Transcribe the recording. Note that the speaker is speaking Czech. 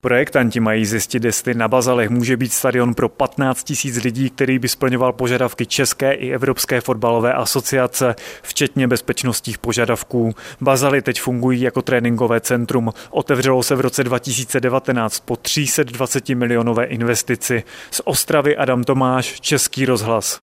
Projektanti mají zjistit, jestli na Bazalech může být stadion pro 15 tisíc lidí, který by splňoval požadavky České i Evropské fotbalové asociace, včetně bezpečnostních požadavků. Bazaly teď fungují jako tréninkové centrum. Otevřelo se v roce 2019 po 320 milionové investici. Z Ostravy Adam Tomáš, Český rozhlas.